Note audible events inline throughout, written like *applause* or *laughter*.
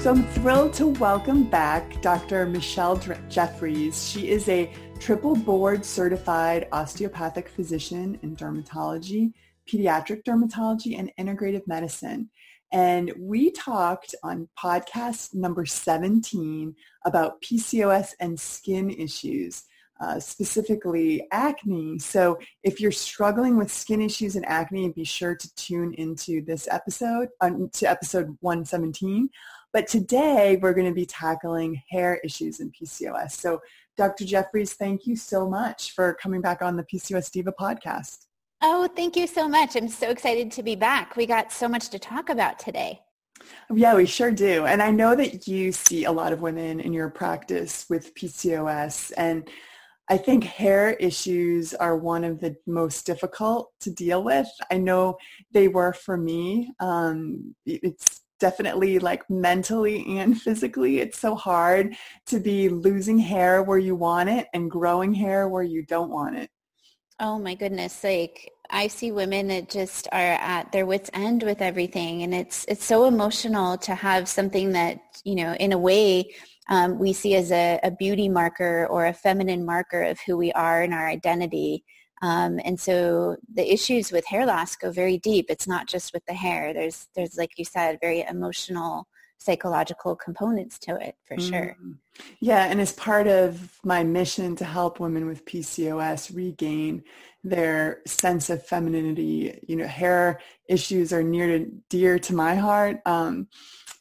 So I'm thrilled to welcome back Dr. Michelle Jeffries. She is a triple board certified osteopathic physician in dermatology, pediatric dermatology, and integrative medicine. And we talked on podcast number 17 about PCOS and skin issues. Uh, specifically acne. So if you're struggling with skin issues and acne, be sure to tune into this episode, um, to episode 117. But today we're going to be tackling hair issues in PCOS. So Dr. Jeffries, thank you so much for coming back on the PCOS Diva podcast. Oh, thank you so much. I'm so excited to be back. We got so much to talk about today. Yeah, we sure do. And I know that you see a lot of women in your practice with PCOS and I think hair issues are one of the most difficult to deal with. I know they were for me. Um, it's definitely like mentally and physically it's so hard to be losing hair where you want it and growing hair where you don't want it. Oh my goodness like i see women that just are at their wits end with everything and it's it's so emotional to have something that you know in a way um, we see as a, a beauty marker or a feminine marker of who we are and our identity um, and so the issues with hair loss go very deep. It's not just with the hair. There's, there's like you said, very emotional, psychological components to it for mm-hmm. sure. Yeah, and as part of my mission to help women with PCOS regain their sense of femininity, you know, hair issues are near to dear to my heart. Um,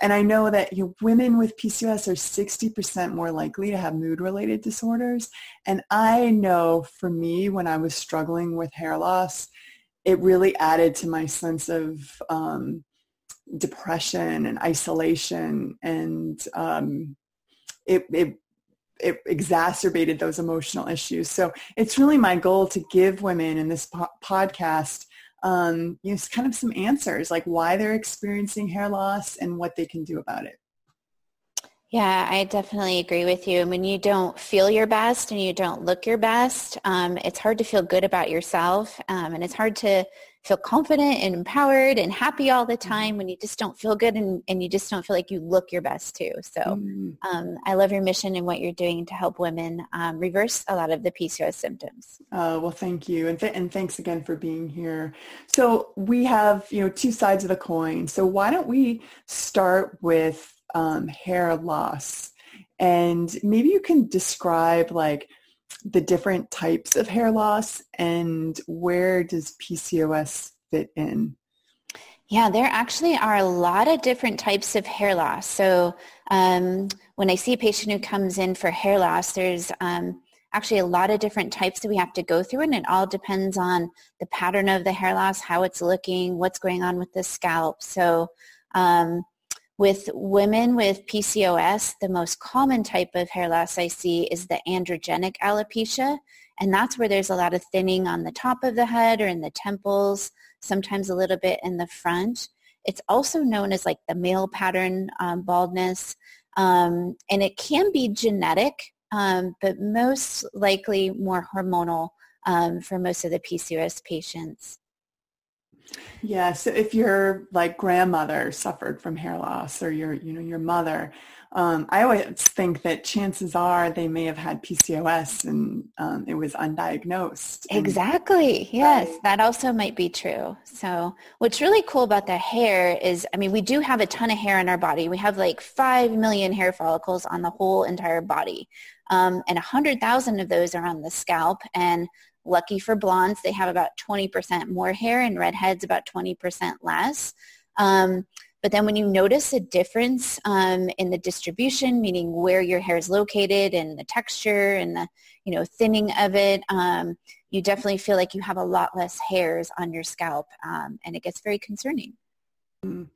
and I know that you know, women with PCOS are 60% more likely to have mood-related disorders. And I know for me, when I was struggling with hair loss, it really added to my sense of um, depression and isolation. And um, it, it it exacerbated those emotional issues. So it's really my goal to give women in this po- podcast um, you know, kind of some answers like why they're experiencing hair loss and what they can do about it. Yeah, I definitely agree with you. When you don't feel your best and you don't look your best, um, it's hard to feel good about yourself. Um, and it's hard to feel confident and empowered and happy all the mm-hmm. time when you just don't feel good and, and you just don't feel like you look your best too. So mm. um, I love your mission and what you're doing to help women um, reverse a lot of the PCOS symptoms. Uh, well, thank you. And, th- and thanks again for being here. So we have, you know, two sides of the coin. So why don't we start with um, hair loss. And maybe you can describe like the different types of hair loss and where does PCOS fit in? Yeah, there actually are a lot of different types of hair loss. So um, when I see a patient who comes in for hair loss, there's um, actually a lot of different types that we have to go through and it all depends on the pattern of the hair loss, how it's looking, what's going on with the scalp. So um, with women with PCOS, the most common type of hair loss I see is the androgenic alopecia. And that's where there's a lot of thinning on the top of the head or in the temples, sometimes a little bit in the front. It's also known as like the male pattern um, baldness. Um, and it can be genetic um, but most likely more hormonal um, for most of the PCOS patients. Yeah, so if your like grandmother suffered from hair loss or your you know your mother, um, I always think that chances are they may have had PCOS and um, it was undiagnosed. Exactly. Yes, that also might be true. So what's really cool about the hair is, I mean, we do have a ton of hair in our body. We have like 5 million hair follicles on the whole entire body. Um, and 100,000 of those are on the scalp. And lucky for blondes, they have about 20% more hair and redheads about 20% less. Um, but then when you notice a difference um, in the distribution, meaning where your hair is located and the texture and the you know thinning of it, um, you definitely feel like you have a lot less hairs on your scalp, um, and it gets very concerning. Mm.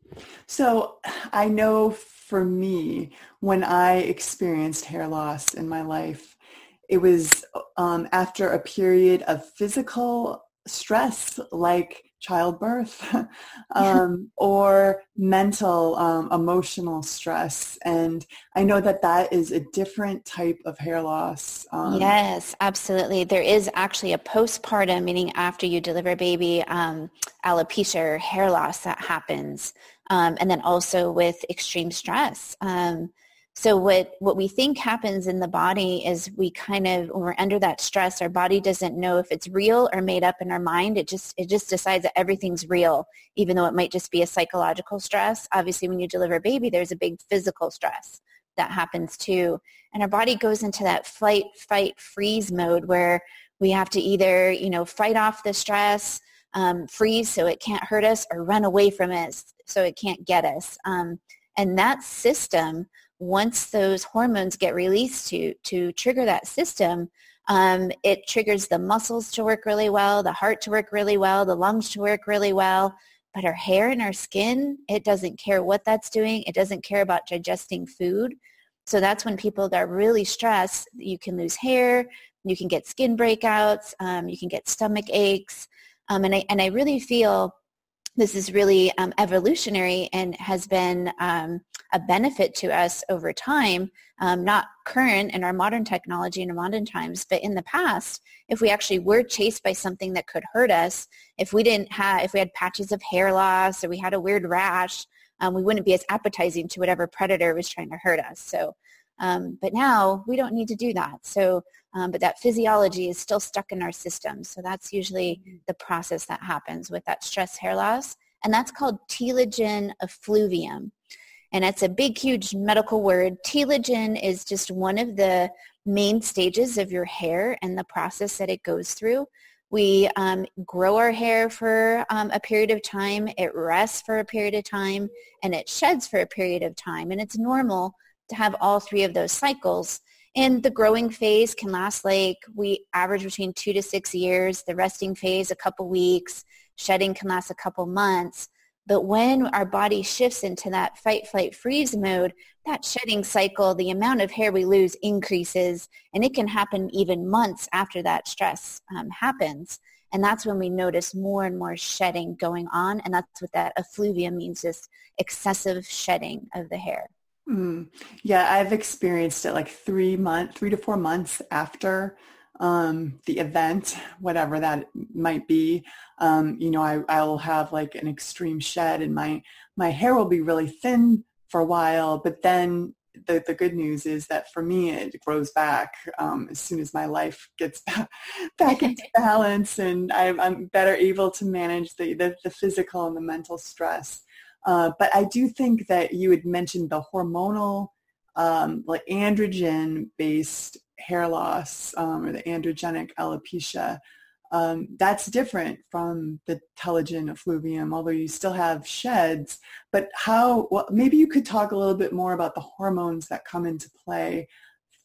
So I know for me, when I experienced hair loss in my life, it was um, after a period of physical stress like childbirth *laughs* um, or mental um, emotional stress. And i know that that is a different type of hair loss um, yes absolutely. There is actually a postpartum meaning after you deliver a baby um, alopecia or hair loss that happens um, and then also with extreme stress. Um, so what, what we think happens in the body is we kind of, when we're under that stress, our body doesn't know if it's real or made up in our mind. It just, it just decides that everything's real, even though it might just be a psychological stress. Obviously, when you deliver a baby, there's a big physical stress that happens too. And our body goes into that flight, fight, freeze mode where we have to either, you know, fight off the stress, um, freeze so it can't hurt us or run away from it so it can't get us. Um, and that system once those hormones get released to, to trigger that system, um, it triggers the muscles to work really well, the heart to work really well, the lungs to work really well. But our hair and our skin, it doesn't care what that's doing. It doesn't care about digesting food. So that's when people that are really stressed, you can lose hair, you can get skin breakouts, um, you can get stomach aches. Um, and, I, and I really feel this is really um, evolutionary and has been um, a benefit to us over time, um, not current in our modern technology and modern times, but in the past, if we actually were chased by something that could hurt us, if we didn't have, if we had patches of hair loss or we had a weird rash, um, we wouldn't be as appetizing to whatever predator was trying to hurt us. So, um, but now we don't need to do that. So um, but that physiology is still stuck in our system. So that's usually mm-hmm. the process that happens with that stress hair loss. And that's called telogen effluvium. And it's a big, huge medical word. Telogen is just one of the main stages of your hair and the process that it goes through. We um, grow our hair for um, a period of time, it rests for a period of time, and it sheds for a period of time. And it's normal to have all three of those cycles. And the growing phase can last like we average between two to six years. The resting phase, a couple weeks. Shedding can last a couple months. But when our body shifts into that fight, flight, freeze mode, that shedding cycle, the amount of hair we lose increases, and it can happen even months after that stress um, happens. And that's when we notice more and more shedding going on. And that's what that effluvium means, this excessive shedding of the hair. Mm. Yeah, I've experienced it like three months, three to four months after um, the event, whatever that might be. Um, you know, I, I'll have like an extreme shed and my, my hair will be really thin for a while, but then the, the good news is that for me, it grows back um, as soon as my life gets back, *laughs* back into *laughs* balance and I'm, I'm better able to manage the, the, the physical and the mental stress. Uh, but I do think that you had mentioned the hormonal, um, like androgen-based hair loss um, or the androgenic alopecia. Um, that's different from the telogen effluvium, although you still have sheds. But how, well, maybe you could talk a little bit more about the hormones that come into play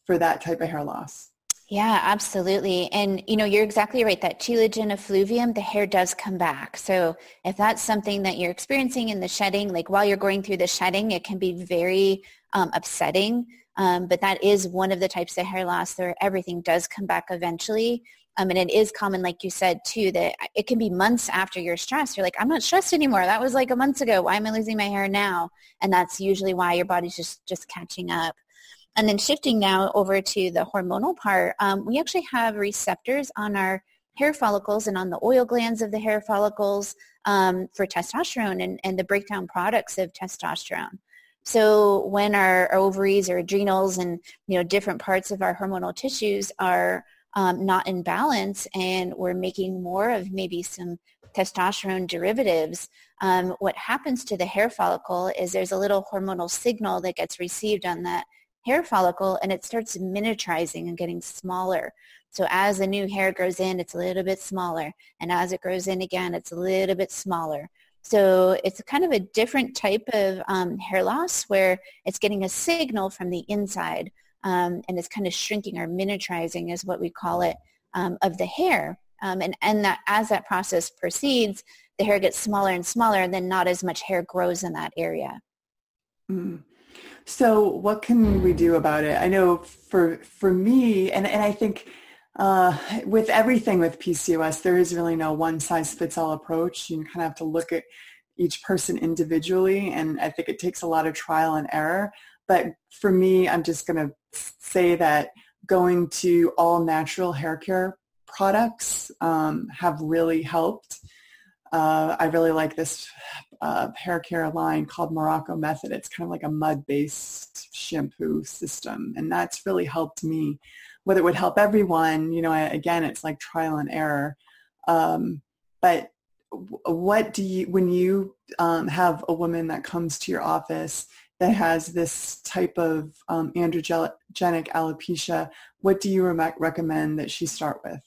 for that type of hair loss. Yeah, absolutely. And you know, you're exactly right. That telogen effluvium, the hair does come back. So if that's something that you're experiencing in the shedding, like while you're going through the shedding, it can be very um, upsetting. Um, but that is one of the types of hair loss where everything does come back eventually. Um, and it is common, like you said, too, that it can be months after you're stressed. You're like, I'm not stressed anymore. That was like a month ago. Why am I losing my hair now? And that's usually why your body's just, just catching up. And then shifting now over to the hormonal part, um, we actually have receptors on our hair follicles and on the oil glands of the hair follicles um, for testosterone and, and the breakdown products of testosterone. So when our, ovaries or adrenals and you know different parts of our hormonal tissues are um, not in balance and we're making more of maybe some testosterone derivatives, um, what happens to the hair follicle is there's a little hormonal signal that gets received on that hair follicle and it starts miniaturizing and getting smaller. So as the new hair grows in, it's a little bit smaller. And as it grows in again, it's a little bit smaller. So it's kind of a different type of um, hair loss where it's getting a signal from the inside um, and it's kind of shrinking or miniaturizing is what we call it um, of the hair. Um, and and that as that process proceeds, the hair gets smaller and smaller and then not as much hair grows in that area. Mm. So what can we do about it? I know for for me, and, and I think uh, with everything with PCOS, there is really no one size fits all approach. You kind of have to look at each person individually, and I think it takes a lot of trial and error. But for me, I'm just going to say that going to all natural hair care products um, have really helped. Uh, I really like this uh, hair care line called Morocco Method. It's kind of like a mud-based shampoo system, and that's really helped me. Whether it would help everyone, you know, I, again, it's like trial and error. Um, but what do you, when you um, have a woman that comes to your office that has this type of um, androgenic alopecia, what do you re- recommend that she start with?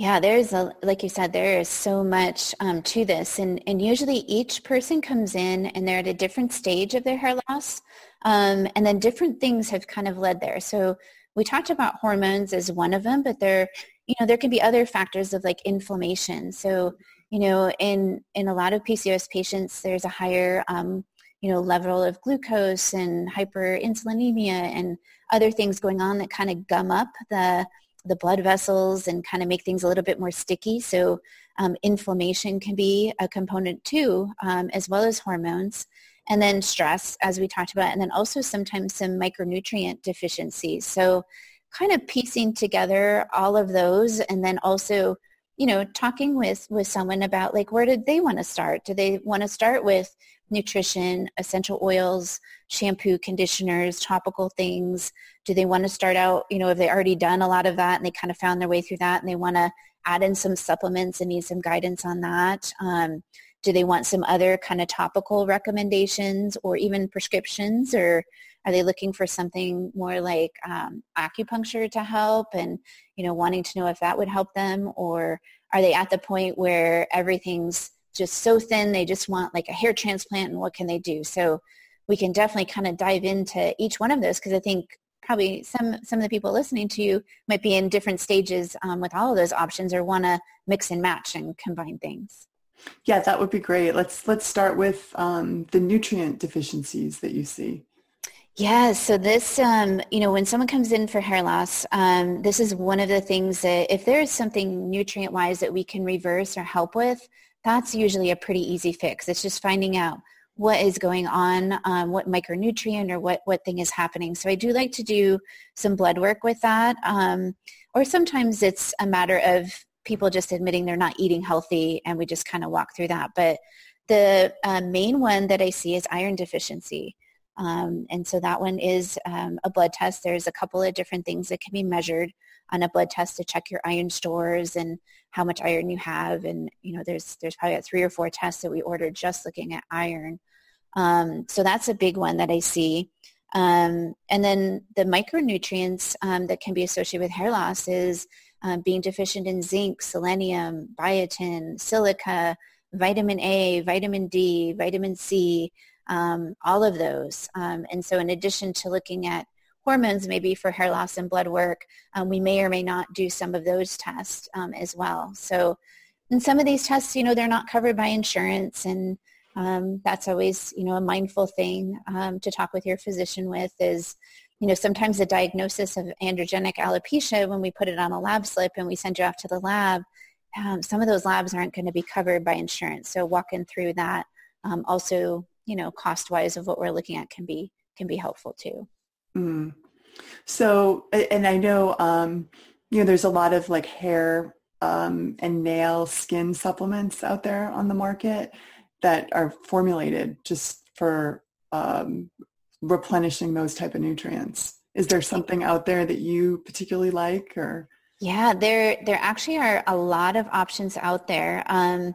Yeah, there's a like you said, there is so much um, to this, and and usually each person comes in and they're at a different stage of their hair loss, um, and then different things have kind of led there. So we talked about hormones as one of them, but there, you know, there can be other factors of like inflammation. So you know, in in a lot of PCOS patients, there's a higher um, you know level of glucose and hyperinsulinemia and other things going on that kind of gum up the the blood vessels and kind of make things a little bit more sticky. So um, inflammation can be a component too, um, as well as hormones. And then stress, as we talked about, and then also sometimes some micronutrient deficiencies. So kind of piecing together all of those and then also you know talking with with someone about like where did they want to start do they want to start with nutrition, essential oils, shampoo, conditioners, topical things? Do they want to start out, you know, have they already done a lot of that and they kind of found their way through that and they want to add in some supplements and need some guidance on that? Um, do they want some other kind of topical recommendations or even prescriptions or are they looking for something more like um, acupuncture to help and, you know, wanting to know if that would help them or are they at the point where everything's just so thin they just want like a hair transplant and what can they do? So we can definitely kind of dive into each one of those because i think probably some some of the people listening to you might be in different stages um, with all of those options or want to mix and match and combine things. Yeah that would be great. Let's let's start with um, the nutrient deficiencies that you see. Yeah, so this, um, you know, when someone comes in for hair loss, um, this is one of the things that if there is something nutrient-wise that we can reverse or help with, that's usually a pretty easy fix. It's just finding out what is going on, um, what micronutrient or what, what thing is happening. So I do like to do some blood work with that. Um, or sometimes it's a matter of people just admitting they're not eating healthy and we just kind of walk through that. But the uh, main one that I see is iron deficiency. Um, and so that one is um, a blood test. There's a couple of different things that can be measured on a blood test to check your iron stores and how much iron you have. And, you know, there's, there's probably three or four tests that we order just looking at iron. Um, so that's a big one that I see. Um, and then the micronutrients um, that can be associated with hair loss is um, being deficient in zinc, selenium, biotin, silica, vitamin A, vitamin D, vitamin C, um, all of those. Um, and so in addition to looking at hormones maybe for hair loss and blood work, um, we may or may not do some of those tests um, as well. So in some of these tests, you know, they're not covered by insurance and um, that's always, you know, a mindful thing um, to talk with your physician with is, you know, sometimes the diagnosis of androgenic alopecia, when we put it on a lab slip and we send you off to the lab, um, some of those labs aren't going to be covered by insurance. So walking through that um, also, you know, cost-wise of what we're looking at can be can be helpful too. Mm. So, and I know, um, you know, there's a lot of like hair um, and nail skin supplements out there on the market that are formulated just for um, replenishing those type of nutrients. Is there something out there that you particularly like or? Yeah, there there actually are a lot of options out there. Um,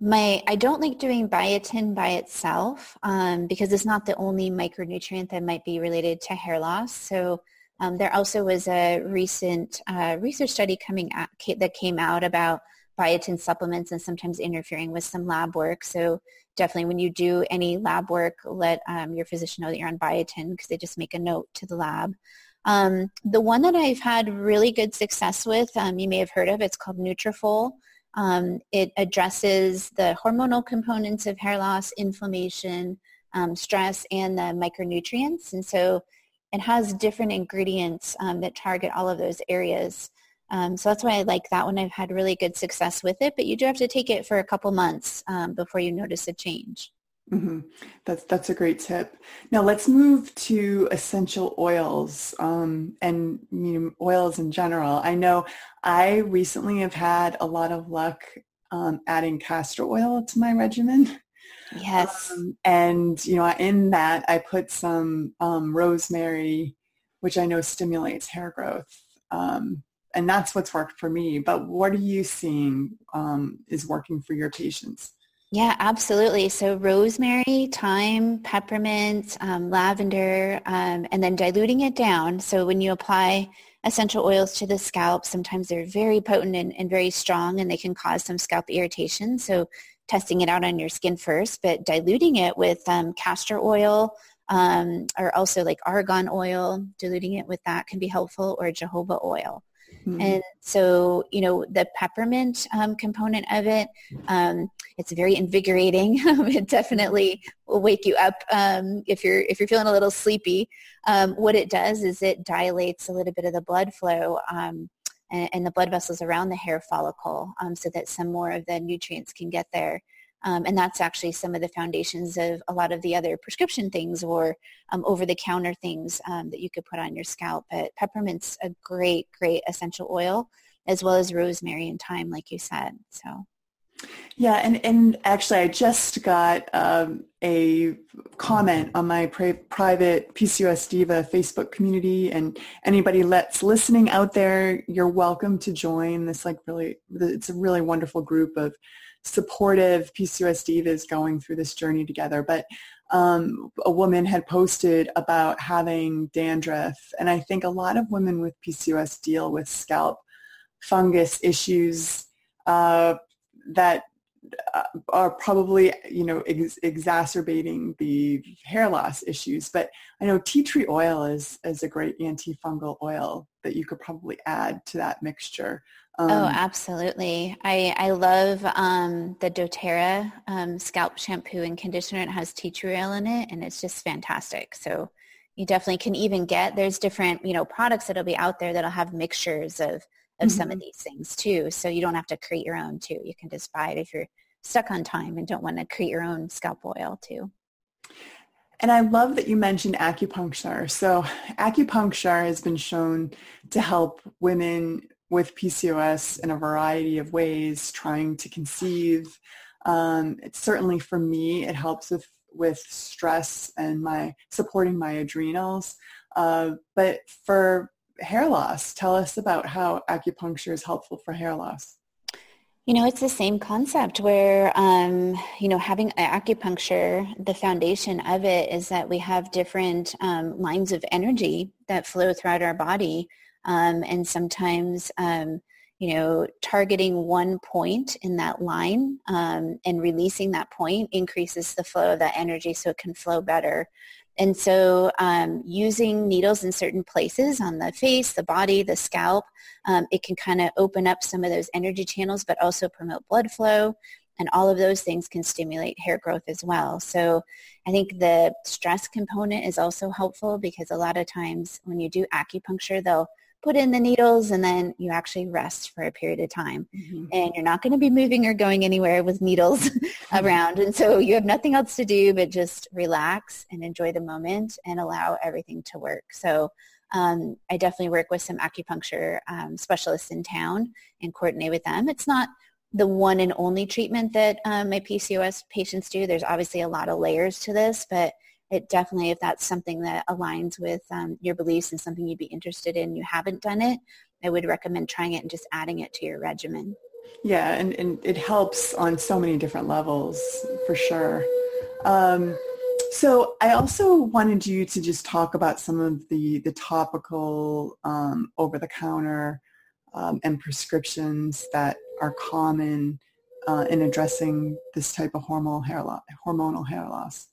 my I don't like doing biotin by itself um, because it's not the only micronutrient that might be related to hair loss. So um, there also was a recent uh, research study coming out, that came out about biotin supplements and sometimes interfering with some lab work. So definitely when you do any lab work, let um, your physician know that you're on biotin because they just make a note to the lab. Um, the one that I've had really good success with, um, you may have heard of, it's called Nutrafol. Um, it addresses the hormonal components of hair loss, inflammation, um, stress, and the micronutrients. And so it has different ingredients um, that target all of those areas. Um, so that's why I like that one. I've had really good success with it, but you do have to take it for a couple months um, before you notice a change. Mm-hmm. That's that's a great tip. Now let's move to essential oils um, and you know, oils in general. I know I recently have had a lot of luck um, adding castor oil to my regimen. Yes. Um, and, you know, in that I put some um, rosemary, which I know stimulates hair growth. Um, and that's what's worked for me. But what are you seeing um, is working for your patients? Yeah, absolutely. So rosemary, thyme, peppermint, um, lavender, um, and then diluting it down. So when you apply essential oils to the scalp, sometimes they're very potent and, and very strong and they can cause some scalp irritation. So testing it out on your skin first, but diluting it with um, castor oil um, or also like argan oil, diluting it with that can be helpful or jojoba oil. Mm-hmm. And so, you know, the peppermint um, component of it, um, it's very invigorating. *laughs* it definitely will wake you up um, if you're if you're feeling a little sleepy. Um, what it does is it dilates a little bit of the blood flow um, and, and, the blood vessels around the hair follicle um, so that some more of the nutrients can get there. Um, and that's actually some of the foundations of a lot of the other prescription things or um, over-the-counter things um, that you could put on your scalp. But peppermint's a great, great essential oil, as well as rosemary and thyme, like you said. So. Yeah, and, and actually I just got um, a comment on my pri- private PCOS Diva Facebook community and anybody that's listening out there, you're welcome to join this like really, it's a really wonderful group of supportive PCOS divas going through this journey together. But um, a woman had posted about having dandruff and I think a lot of women with PCOS deal with scalp fungus issues uh, that are probably you know ex- exacerbating the hair loss issues. But i know tea tree oil is is a great antifungal oil that you could probably add to that mixture. Um, oh absolutely. I i love um, the doTERRA um, scalp shampoo and conditioner. It has tea tree oil in it and it's just fantastic. So you definitely can even get there's different you know products that'll be out there that'll have mixtures of of mm-hmm. some of these things too. So you don't have to create your own too. You can just buy it if you're stuck on time and don't want to create your own scalp oil too. And I love that you mentioned acupuncture. So acupuncture has been shown to help women with PCOS in a variety of ways, trying to conceive. Um, certainly for me, it helps with, with stress and my supporting my adrenals. Uh, but for hair loss. Tell us about how acupuncture is helpful for hair loss. You know, it's the same concept where, um, you know, having acupuncture, the foundation of it is that we have different um, lines of energy that flow throughout our body. Um, and sometimes, um, you know, targeting one point in that line um, and releasing that point increases the flow of that energy so it can flow better. And so um, using needles in certain places on the face, the body, the scalp, um, it can kind of open up some of those energy channels, but also promote blood flow. And all of those things can stimulate hair growth as well. So I think the stress component is also helpful because a lot of times when you do acupuncture, they'll put in the needles and then you actually rest for a period of time. Mm-hmm. And you're not going to be moving or going anywhere with needles *laughs* around. And so you have nothing else to do but just relax and enjoy the moment and allow everything to work. So um, I definitely work with some acupuncture um, specialists in town and coordinate with them. It's not the one and only treatment that um, my PCOS patients do. There's obviously a lot of layers to this, but it definitely, if that's something that aligns with um, your beliefs and something you'd be interested in, you haven't done it, I would recommend trying it and just adding it to your regimen. Yeah, and, and it helps on so many different levels for sure. Um, so I also wanted you to just talk about some of the, the topical um, over-the-counter um, and prescriptions that are common uh, in addressing this type of hormonal hair. Hormonal hair loss.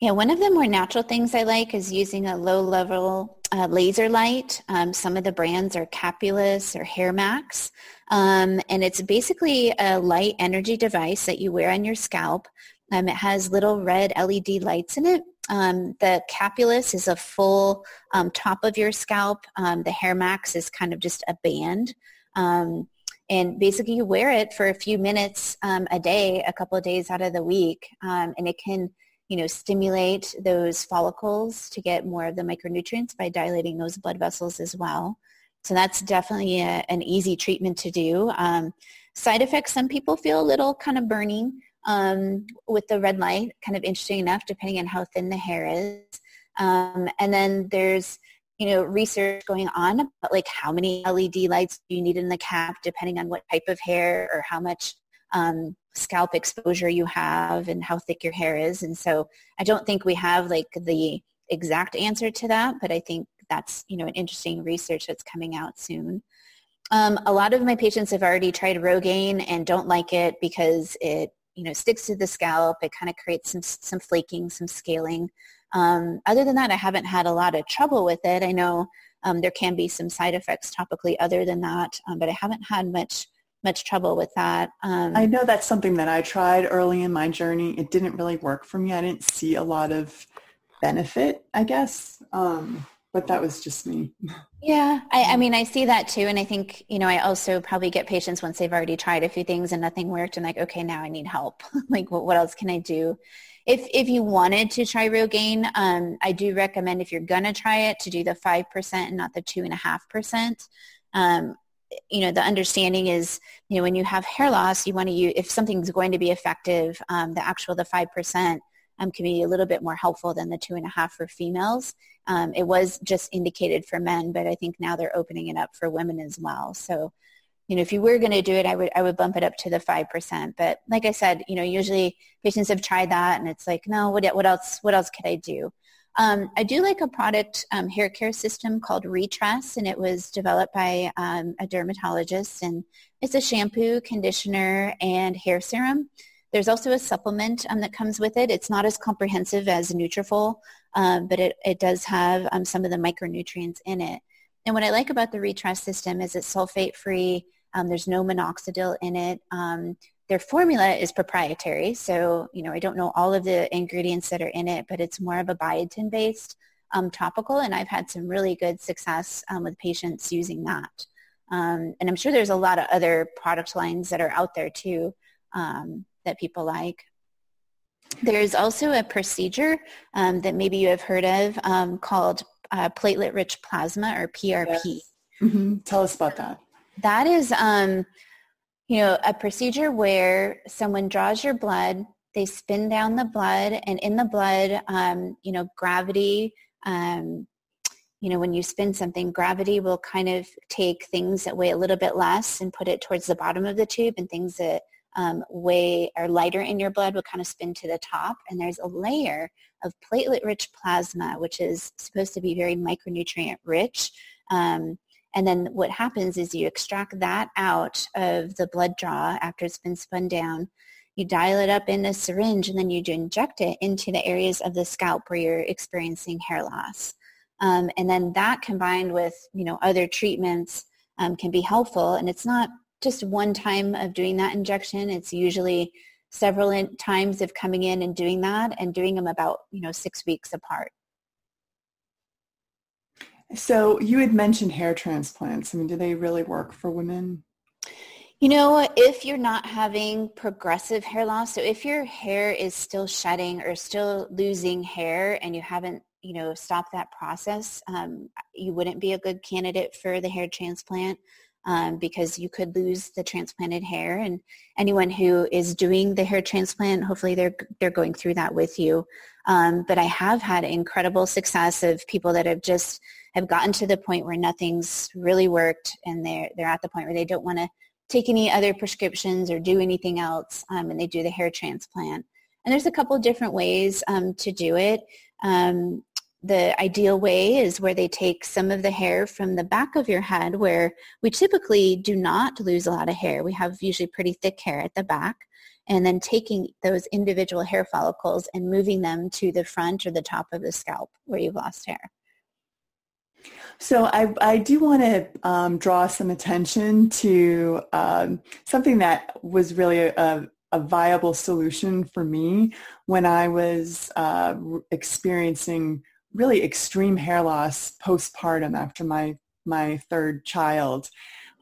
Yeah, one of the more natural things I like is using a low-level uh, laser light. Um, some of the brands are Capillus or Hair Max. Um, and it's basically a light energy device that you wear on your scalp. Um, it has little red LED lights in it. Um, the Capillus is a full um, top of your scalp. Um, the Hair Max is kind of just a band. And basically you wear it for a few minutes a day, a couple of days out of the week, and it can you know, stimulate those follicles to get more of the micronutrients by dilating those blood vessels as well. So that's definitely a, an easy treatment to do. Um, side effects, some people feel a little kind of burning um, with the red light, kind of interesting enough, depending on how thin the hair is. Um, and then there's you know, research going on about like how many LED lights do you need in the cap depending on what type of hair or how much um, scalp exposure you have and how thick your hair is. And so I don't think we have like the exact answer to that, but I think that's, you know, an interesting research that's coming out soon. Um, a lot of my patients have already tried Rogaine and don't like it because it, you know, sticks to the scalp. It kind of creates some, some flaking, some scaling. Um, other than that, I haven't had a lot of trouble with it. I know um, there can be some side effects topically other than that, um, but I haven't had much much trouble with that. Um, I know that's something that I tried early in my journey. It didn't really work for me. I didn't see a lot of benefit, I guess. Um, but that was just me. *laughs* Yeah, I, I, mean, I see that too. And I think, you know, I also probably get patients once they've already tried a few things and nothing worked and like, okay, now I need help. *laughs* like, what, what else can I do? if if you wanted to try Rogaine, um, I do recommend if you're gonna try it to do the five percent and not the two and a half percent. Um, you know, the understanding is, you know, when you have hair loss, you want to use if something's going to be effective, um, the actual the five percent um, can be a little bit more helpful than the two and a half for females. Um, it was just indicated for men, but I think now they're opening it up for women as well. So you know, if you were going to do it, I would I would bump it up to the five percent. But like I said, you know, usually patients have tried that, and it's like, no, what what else? What else could I do? Um, I do like a product um, hair care system called Retress, and it was developed by um, a dermatologist, and it's a shampoo, conditioner, and hair serum. There's also a supplement um, that comes with it. It's not as comprehensive as Nutrafol, um, but it, it does have um, some of the micronutrients in it. And what I like about the Retress system is it's sulfate-free. There's no minoxidil in it. Their formula is proprietary, so you know I don't know all of the ingredients that are in it, but it's more of a biotin based um, topical, and I've had some really good success um, with patients using that. Um, and I'm sure there's a lot of other product lines that are out there too um, that people like. There's also a procedure um, that maybe you have heard of um, called uh, platelet-rich plasma or PRP. Yes. Mm-hmm. Tell us about that. That is, um, you know, a procedure where someone draws your blood, they spin down the blood, and in the blood, um, you know, gravity, um, you know, when you spin something, gravity will kind of take things that weigh a little bit less and put it towards the bottom of the tube, and things that um, weigh are lighter in your blood will kind of spin to the top. And there's a layer of platelet-rich plasma, which is supposed to be very micronutrient rich. Um, and then what happens is you extract that out of the blood draw after it's been spun down. You dial it up in a syringe and then you inject it into the areas of the scalp where you're experiencing hair loss. Um, and then that combined with, you know, other treatments um, can be helpful. And it's not just one time of doing that injection. It's usually several times of coming in and doing that and doing them about, you know, six weeks apart. So you had mentioned hair transplants. I mean, do they really work for women? You know, if you're not having progressive hair loss, so if your hair is still shedding or still losing hair and you haven't, you know, stopped that process, um, you wouldn't be a good candidate for the hair transplant um, because you could lose the transplanted hair. And anyone who is doing the hair transplant, hopefully they're they're going through that with you. Um, but I have had incredible success of people that have just have gotten to the point where nothing's really worked and they're they're at the point where they don't want to take any other prescriptions or do anything else um, and they do the hair transplant. And there's a couple different ways um, to do it. Um, the ideal way is where they take some of the hair from the back of your head where we typically do not lose a lot of hair. We have usually pretty thick hair at the back and then taking those individual hair follicles and moving them to the front or the top of the scalp where you've lost hair. So I, I do want to um, draw some attention to um, something that was really a, a, viable solution for me when I was uh, experiencing really extreme hair loss postpartum after my my third child.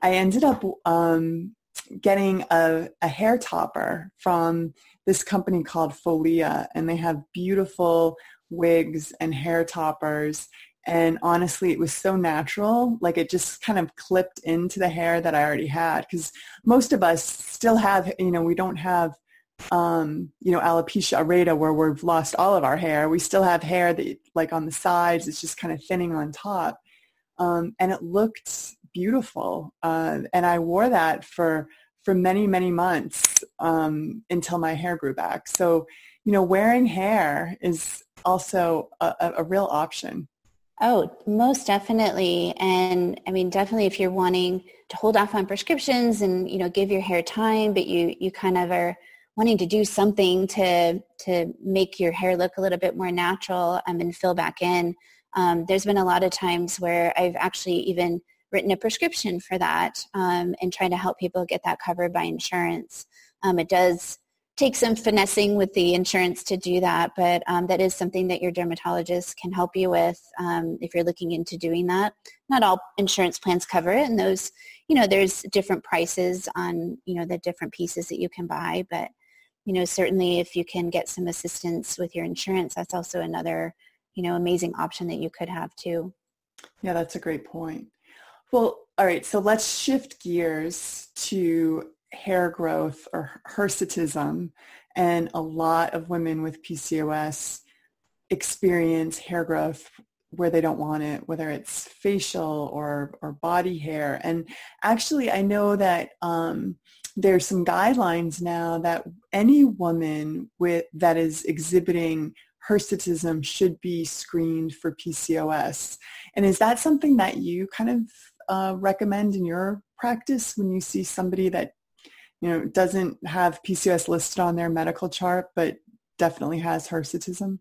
I ended up um, getting a, a hair topper from this company called Follea, and they have beautiful wigs and hair toppers and honestly it was so natural like it just kind of clipped into the hair that i already had because most of us still have you know we don't have um, you know alopecia areata where we've lost all of our hair. We still have hair that like on the sides it's just kind of thinning on top. Um, and it looked beautiful uh, and i wore that for for many many months um, until my hair grew back. So you know wearing hair is also a, a real option Oh, most definitely. And I mean, definitely if you're wanting to hold off on prescriptions and, you know, give your hair time, but you, you kind of are wanting to do something to, to make your hair look a little bit more natural um, and fill back in. Um, there's been a lot of times where I've actually even written a prescription for that um, and trying to help people get that covered by insurance. Um, it does take some finessing with the insurance to do that, but um, that is something that your dermatologist can help you with um, if you're looking into doing that. Not all insurance plans cover it, and those, you know, there's different prices on, you know, the different pieces that you can buy, but, you know, certainly if you can get some assistance with your insurance, that's also another, you know, amazing option that you could have too. Yeah, that's a great point. Well, all right, so let's shift gears to hair growth or hirsutism and a lot of women with PCOS experience hair growth where they don't want it, whether it's facial or, or body hair. And actually, I know that um, there's some guidelines now that any woman with that is exhibiting hirsutism should be screened for PCOS. And is that something that you kind of uh, recommend in your practice when you see somebody that you know, doesn't have PCOS listed on their medical chart, but definitely has hirsutism?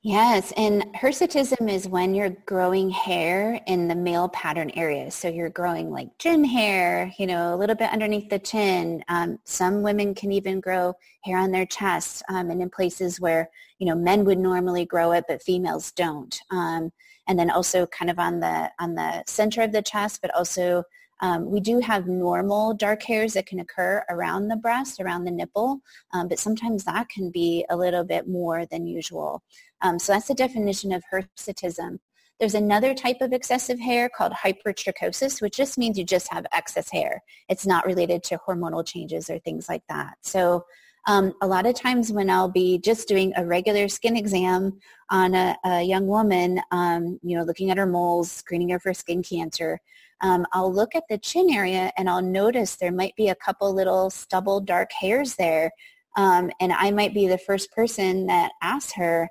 Yes, and hirsutism is when you're growing hair in the male pattern areas. So you're growing like chin hair, you know, a little bit underneath the chin. Um, some women can even grow hair on their chest um, and in places where, you know, men would normally grow it, but females don't. Um, and then also kind of on the on the center of the chest, but also um, we do have normal dark hairs that can occur around the breast, around the nipple, um, but sometimes that can be a little bit more than usual. Um, so that's the definition of hirsutism. There's another type of excessive hair called hypertrichosis, which just means you just have excess hair. It's not related to hormonal changes or things like that. So um, a lot of times when I'll be just doing a regular skin exam on a, a young woman, um, you know, looking at her moles, screening her for skin cancer, um, I'll look at the chin area and I'll notice there might be a couple little stubble dark hairs there. Um, and I might be the first person that asks her,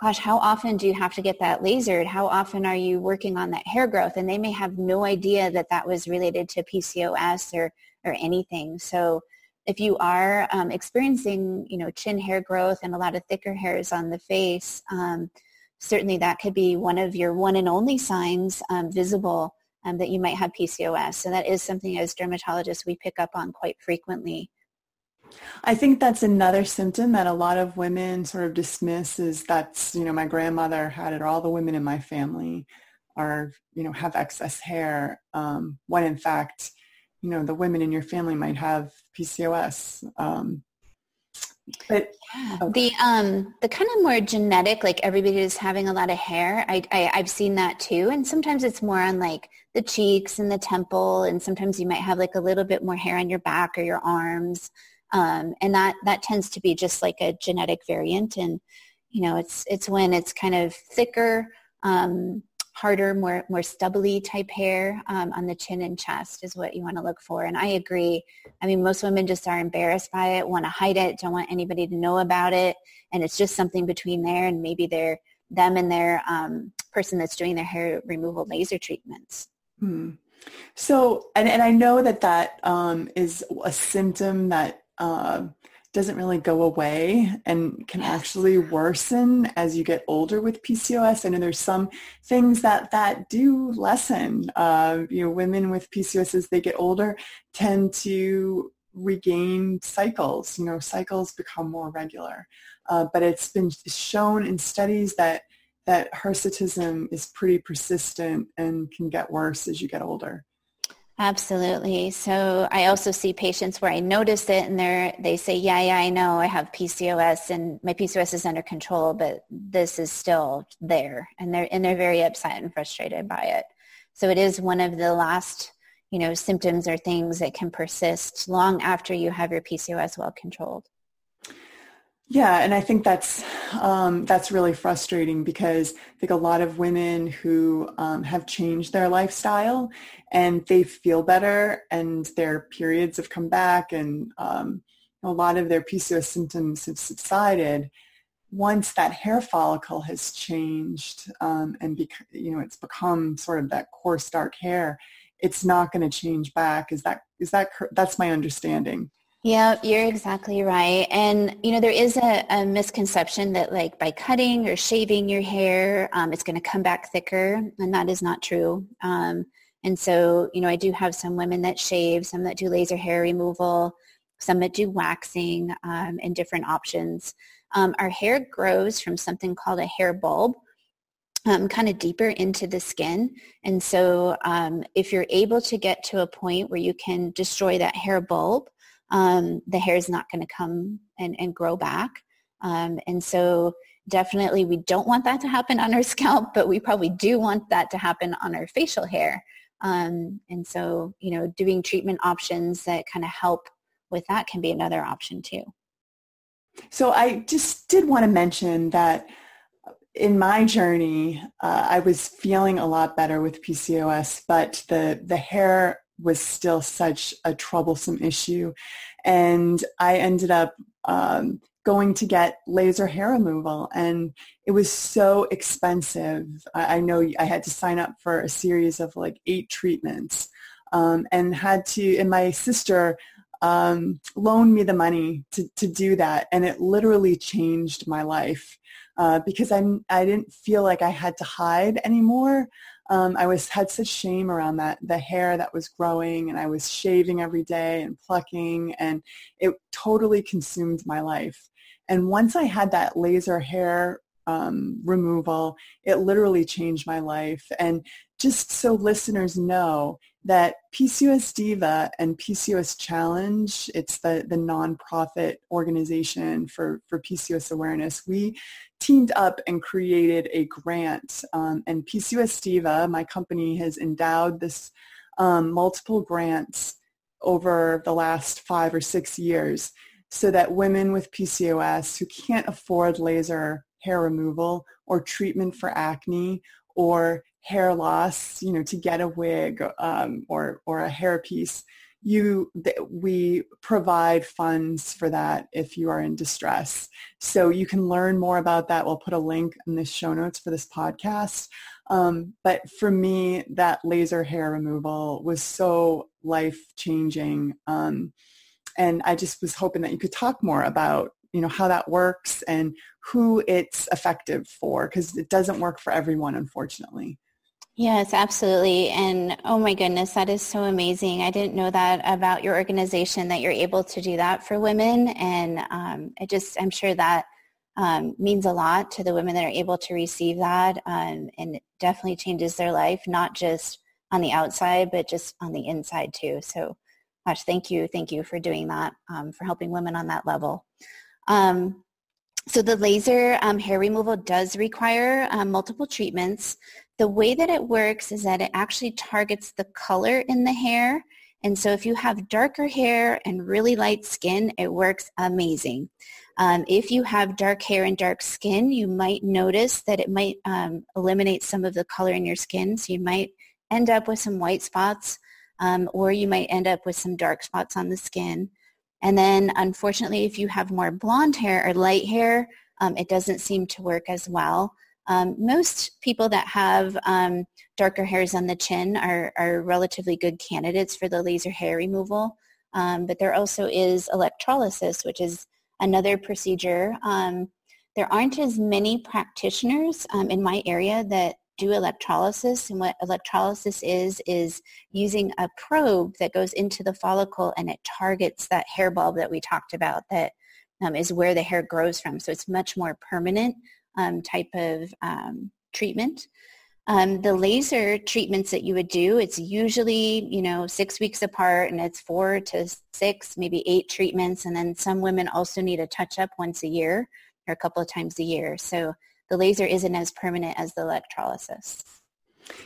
gosh, how often do you have to get that lasered? How often are you working on that hair growth? And they may have no idea that that was related to PCOS or, or anything. So if you are um, experiencing, you know, chin hair growth and a lot of thicker hairs on the face, um, certainly that could be one of your one and only signs um, visible um, that you might have PCOS. So that is something as dermatologists we pick up on quite frequently. I think that's another symptom that a lot of women sort of dismiss is that's, you know, my grandmother had it or all the women in my family are, you know, have excess hair um, when in fact, you know, the women in your family might have PCOS. Um, but the um the kind of more genetic, like everybody is having a lot of hair. I, I I've seen that too, and sometimes it's more on like the cheeks and the temple, and sometimes you might have like a little bit more hair on your back or your arms, um, and that that tends to be just like a genetic variant. And you know, it's it's when it's kind of thicker. Um, harder, more more stubbly type hair um, on the chin and chest is what you want to look for. And I agree. I mean, most women just are embarrassed by it, want to hide it, don't want anybody to know about it, and it's just something between there and maybe their them and their um, person that's doing their hair removal laser treatments. Hmm. So, and, and I know that that um, is a symptom that uh, doesn't really go away and can yes. actually worsen as you get older with PCOS. I know there's some things that that do lessen. Uh, you know, women with PCOS as they get older tend to regain cycles. You know, cycles become more regular. Uh, but it's been shown in studies that that hirsutism is pretty persistent and can get worse as you get older. Absolutely. So I also see patients where I notice it and they they say, yeah, yeah, I know I have PCOS and my PCOS is under control, but this is still there. And they're, and they're very upset and frustrated by it. So it is one of the last, you know, symptoms or things that can persist long after you have your PCOS well controlled. Yeah, and I think that's um, that's really frustrating because I think a lot of women who um, have changed their lifestyle and they feel better and their periods have come back and um, a lot of their PCOS symptoms have subsided. Once that hair follicle has changed um, and bec- you know it's become sort of that coarse dark hair, it's not going to change back. Is that is that that's my understanding? Yeah, you're exactly right. And, you know, there is a, a misconception that like by cutting or shaving your hair, um, it's going to come back thicker. And that is not true. Um, and so, you know, I do have some women that shave, some that do laser hair removal, some that do waxing um, and different options. Um, our hair grows from something called a hair bulb. Um, kind of deeper into the skin. And so um, if you're able to get to a point where you can destroy that hair bulb, um, the hair is not going to come and, and grow back. Um, and so definitely we don't want that to happen on our *laughs* scalp, but we probably do want that to happen on our facial hair. Um, and so, you know, doing treatment options that kind of help with that can be another option too. So I just did want to mention that in my journey, uh, I was feeling a lot better with PCOS, but the, the hair was still such a troublesome issue. And I ended up um, going to get laser hair removal and it was so expensive. I, I, know I had to sign up for a series of like eight treatments um, and had to, and my sister um, loaned me the money to, to do that. And it literally changed my life uh, because I'm, I didn't feel like I had to hide anymore um, I was had such shame around that the hair that was growing, and I was shaving every day and plucking, and it totally consumed my life. And once I had that laser hair um, removal, it literally changed my life. And just so listeners know that PCOS Diva and PCOS Challenge, it's the, the nonprofit organization for, for PCOS awareness, we teamed up and created a grant. Um, and PCOS Diva, my company, has endowed this um, multiple grants over the last five or six years so that women with PCOS who can't afford laser hair removal or treatment for acne or hair loss, you know, to get a wig um, or, or a hair piece, you we provide funds for that if you are in distress. So you can learn more about that. We'll put a link in the show notes for this podcast. Um, but for me, that laser hair removal was so life changing. Um, and I just was hoping that you could talk more about you know how that works and who it's effective for because it doesn't work for everyone unfortunately Yes, absolutely. And oh my goodness, that is so amazing. I didn't know that about your organization that you're able to do that for women. And um, I just, I'm sure that um, means a lot to the women that are able to receive that um, and it definitely changes their life, not just on the outside, but just on the inside too. So gosh, thank you. Thank you for doing that, um, for helping women on that level. Um, so the laser um, hair removal does require um, multiple treatments. The way that it works is that it actually targets the color in the hair. And so if you have darker hair and really light skin, it works amazing. Um, if you have dark hair and dark skin, you might notice that it might um, eliminate some of the color in your skin. So you might end up with some white spots um, or you might end up with some dark spots on the skin. And then unfortunately, if you have more blonde hair or light hair, um, it doesn't seem to work as well. Um, most people that have um, darker hairs on the chin are, are relatively good candidates for the laser hair removal. Um, but there also is electrolysis, which is another procedure. Um, there aren't as many practitioners um, in my area that do electrolysis. And what electrolysis is, is using a probe that goes into the follicle and it targets that hair bulb that we talked about that um, is where the hair grows from. So it's much more permanent um, type of um, treatment. Um, the laser treatments that you would do, it's usually, you know, six weeks apart and it's four to six, maybe eight treatments. And then some women also need a touch-up once a year or a couple of times a year. So the laser isn't as permanent as the electrolysis.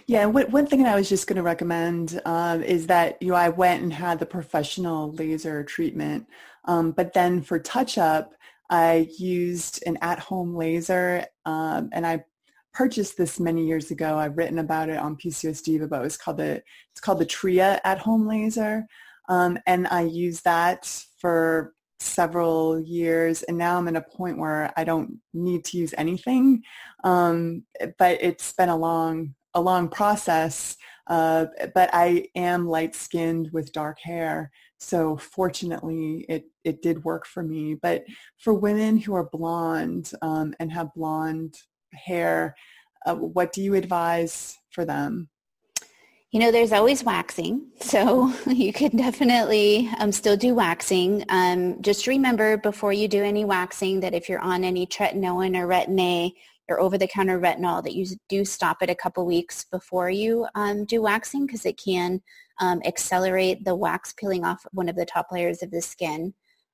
Yeah, one thing I was just going to recommend um, is that you know I went and had the professional laser treatment, um, but then for touch-up, I used an at-home laser, um, and I purchased this many years ago. I've written about it on PCOS Diva, but it was called the it's called the Tria at-home laser, um, and I used that for several years and now I'm at a point where I don't need to use anything. Um, but it's been a long, a long process. Uh, but I am light skinned with dark hair. So fortunately it, it did work for me. But for women who are blonde um, and have blonde hair, uh, what do you advise for them? You know, there's always waxing, *laughs* so you can definitely um, still do waxing. Um, just remember before you do any waxing that if you're on any tretinoin or retin-A or over-the-counter retinol that you do stop it a couple weeks before you um, do waxing because it can um, accelerate the wax peeling off one of the top layers of the skin.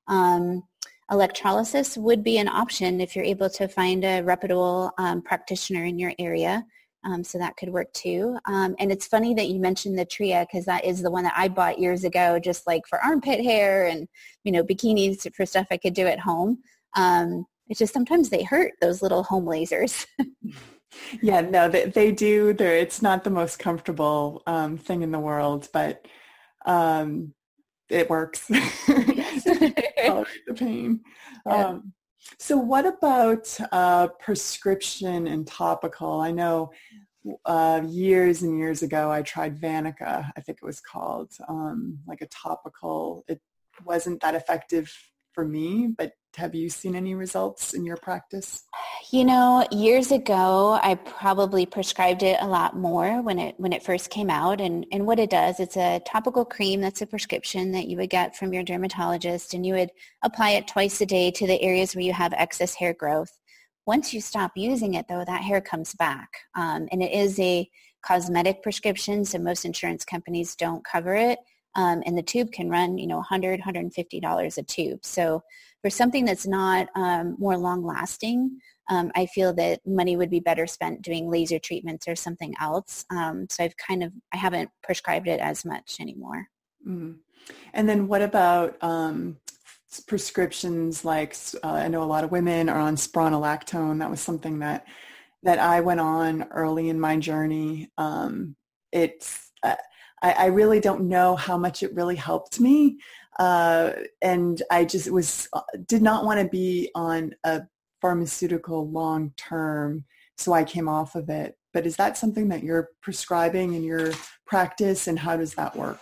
Um, electrolysis would be an option if you're able to find a reputable um, practitioner in your area. Um, so that could work too. Um, and it's funny that you mentioned the Tria because that is the one that I bought years ago, just like for armpit hair and, you know, bikinis for stuff I could do at home. Um, it's just sometimes they hurt those little home lasers. *laughs* yeah, no, they, they do. They're, it's not the most comfortable um, thing in the world, but um, it works. *laughs* *laughs* the pain. Yeah. Um, so what about uh, prescription and topical? I know uh, years and years ago I tried Vaniqa, I think it was called, um, like a topical. It wasn't that effective for me, but have you seen any results in your practice? You know, years ago, I probably prescribed it a lot more when it when it first came out. And, and what it does, it's a topical cream that's a prescription that you would get from your dermatologist, and you would apply it twice a day to the areas where you have excess hair growth. Once you stop using it, though, that hair comes back. Um, and it is a cosmetic prescription, so most insurance companies don't cover it. Um, and the tube can run, you know, $100, $150 a tube. So for something that's not um, more long lasting, um, I feel that money would be better spent doing laser treatments or something else. Um, so I've kind of, I haven't prescribed it as much anymore. Mm. And then what about um, prescriptions like, uh, I know a lot of women are on spironolactone. That was something that, that I went on early in my journey. Um, it's, I, I really don't know how much it really helped me. Uh, and I just was did not want to be on a pharmaceutical long term, so I came off of it. But is that something that you're prescribing in your practice, and how does that work?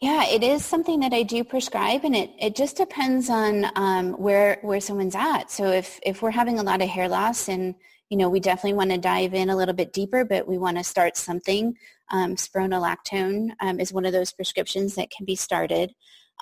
Yeah, it is something that I do prescribe, and it, it just depends on um, where where someone's at. So if if we're having a lot of hair loss, and you know we definitely want to dive in a little bit deeper, but we want to start something. Um, spironolactone um, is one of those prescriptions that can be started.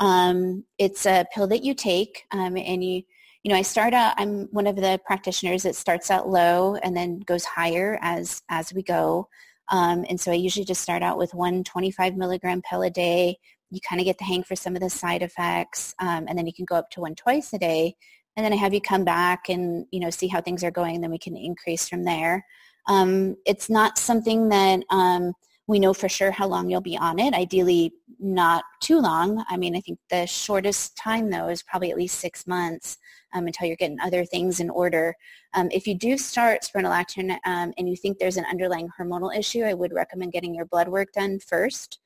Um, it's a pill that you take um, and you, you know, I start out, I'm one of the practitioners that starts out low and then goes higher as, as we go. Um, and so I usually just start out with one 25 milligram pill a day. You kind of get the hang for some of the side effects. Um, and then you can go up to one twice a day. And then I have you come back and, you know, see how things are going. And then we can increase from there. Um, it's not something that um, we know for sure how long you'll be on it. Ideally, not too long. I mean, I think the shortest time, though, is probably at least six months um, until you're getting other things in order. Um, if you do start spironolactone um, and you think there's an underlying hormonal issue, I would recommend getting your blood work done first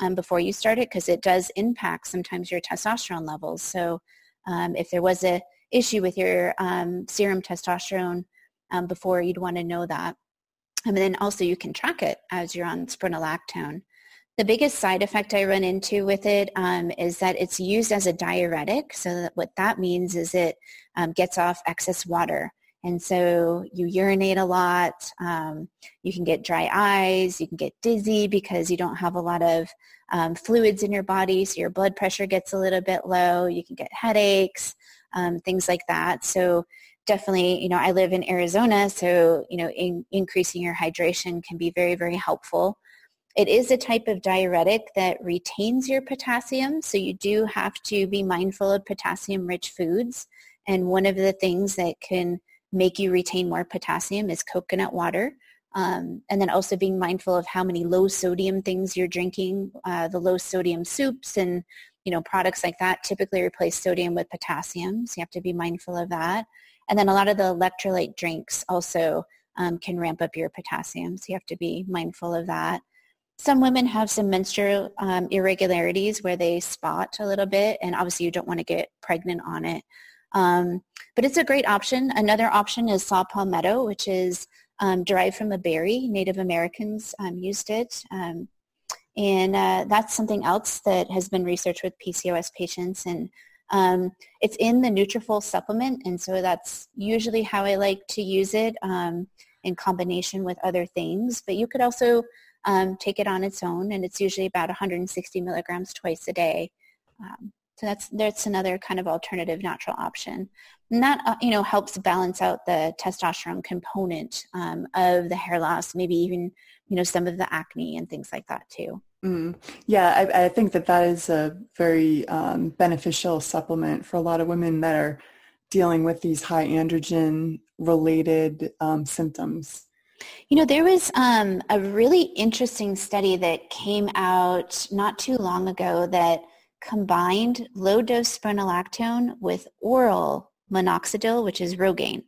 um, before you start it because it does impact sometimes your testosterone levels. So um, if there was a issue with your um, serum testosterone before, you'd want to know that. And then also you can track it as you're on spironolactone. The biggest side effect I run into with it um, is that it's used as a diuretic. So that what that means is it um, gets off excess water. And so you urinate a lot. Um, you can get dry eyes. You can get dizzy because you don't have a lot of um, fluids in your body. So your blood pressure gets a little bit low. You can get headaches, um, things like that. So definitely, you know, I live in Arizona, so, you know, in, increasing your hydration can be very, very helpful. It is a type of diuretic that retains your potassium, so you do have to be mindful of potassium-rich foods. And one of the things that can make you retain more potassium is coconut water. Um, and then also being mindful of how many low sodium things you're drinking. Uh, the low sodium soups and you know products like that typically replace sodium with potassium, so you have to be mindful of that. And then a lot of the electrolyte drinks also um, can ramp up your potassium, so you have to be mindful of that. Some women have some menstrual um, irregularities where they spot a little bit, and obviously you don't want to get pregnant on it. Um, but it's a great option. Another option is saw palmetto, which is um, derived from a berry. Native Americans um, used it. And uh, that's something else that has been researched with PCOS patients and um, it's in the Nutrafol supplement, and so that's usually how I like to use it um, in combination with other things. But you could also um, take it on its own, and it's usually about 160 milligrams twice a day. Um, so that's that's another kind of alternative natural option, and that uh, you know helps balance out the testosterone component um, of the hair loss, maybe even you know some of the acne and things like that too. Mm. Yeah, I, I, think that that is a very um, beneficial supplement for a lot of women that are dealing with these high androgen related um, symptoms. You know, there was um, a really interesting study that came out not too long ago that combined low-dose spironolactone with oral minoxidil, which is Rogaine.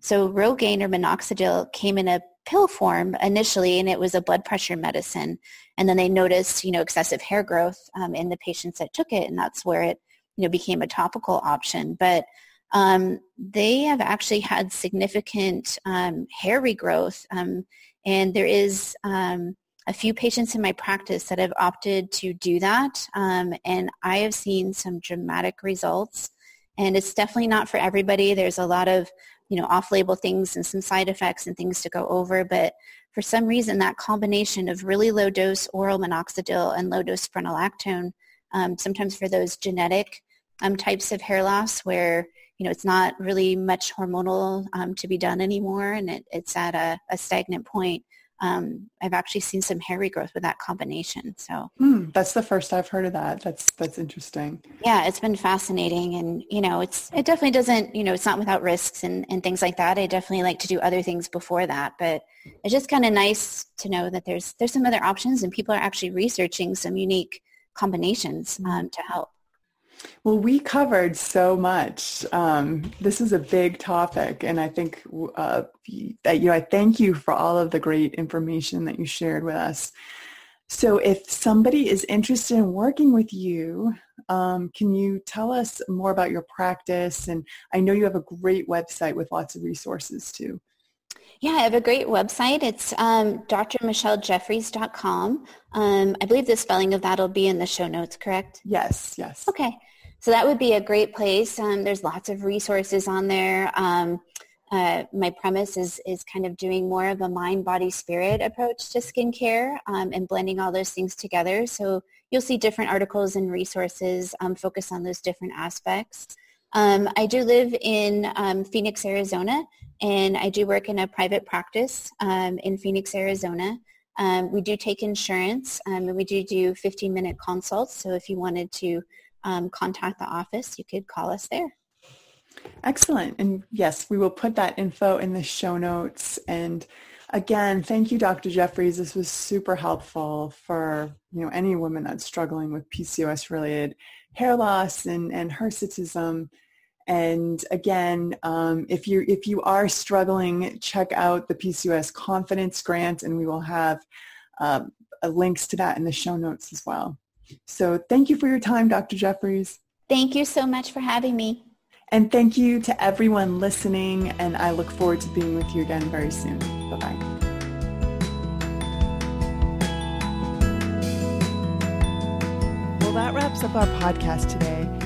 So Rogaine or minoxidil came in a pill form initially, and it was a blood pressure medicine. And then they noticed, you know, excessive hair growth um, in the patients that took it, and that's where it, you know, became a topical option. But um, they have actually had significant um, hair regrowth, um, and there is um, a few patients in my practice that have opted to do that, um, and I have seen some dramatic results. And it's definitely not for everybody. There's a lot of you know, off-label things and some side effects and things to go over. But for some reason, that combination of really low dose oral minoxidil and low dose spironolactone, um, sometimes for those genetic um, types of hair loss where, you know, it's not really much hormonal um, to be done anymore and it, it's at a, a stagnant point, um, I've actually seen some hair regrowth with that combination. So hmm, that's the first I've heard of that. That's that's interesting. Yeah, it's been fascinating, and you know, it's it definitely doesn't you know it's not without risks and and things like that. I definitely like to do other things before that, but it's just kind of nice to know that there's there's some other options, and people are actually researching some unique combinations um, to help. Well, we covered so much. Um, this is a big topic, and I think uh, that you know I thank you for all of the great information that you shared with us. So, if somebody is interested in working with you, um, can you tell us more about your practice? And I know you have a great website with lots of resources too. Yeah, I have a great website. It's um, drmichellejeffries.com. Um, I believe the spelling of that will be in the show notes, correct? Yes, yes. Okay. So that would be a great place. Um, there's lots of resources on there. Um, uh, my premise is, is kind of doing more of a mind, body, spirit approach to skincare um, and blending all those things together. So you'll see different articles and resources um, focus on those different aspects. Um, I do live in um, Phoenix, Arizona, and I do work in a private practice um, in Phoenix, Arizona. Um, we do take insurance, um, and we do do 15-minute consults. So if you wanted to um, contact the office, you could call us there. Excellent. And yes, we will put that info in the show notes. And again, thank you, Dr. Jeffries. This was super helpful for you know any woman that's struggling with PCOS-related hair loss and, and hirsutism. And again, um, if you if you are struggling, check out the PCOS Confidence Grant, and we will have um, links to that in the show notes as well. So thank you for your time, Dr. Jeffries. Thank you so much for having me. And thank you to everyone listening, and I look forward to being with you again very soon. Bye-bye. Well, that wraps up our podcast today.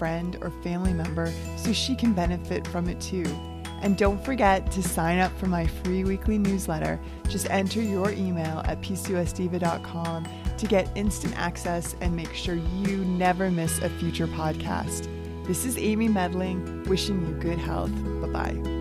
friend or family member so she can benefit from it too. And don't forget to sign up for my free weekly newsletter. Just enter your email at pcosdiva.com to get instant access and make sure you never miss a future podcast. This is Amy Medling, wishing you good health. Bye bye.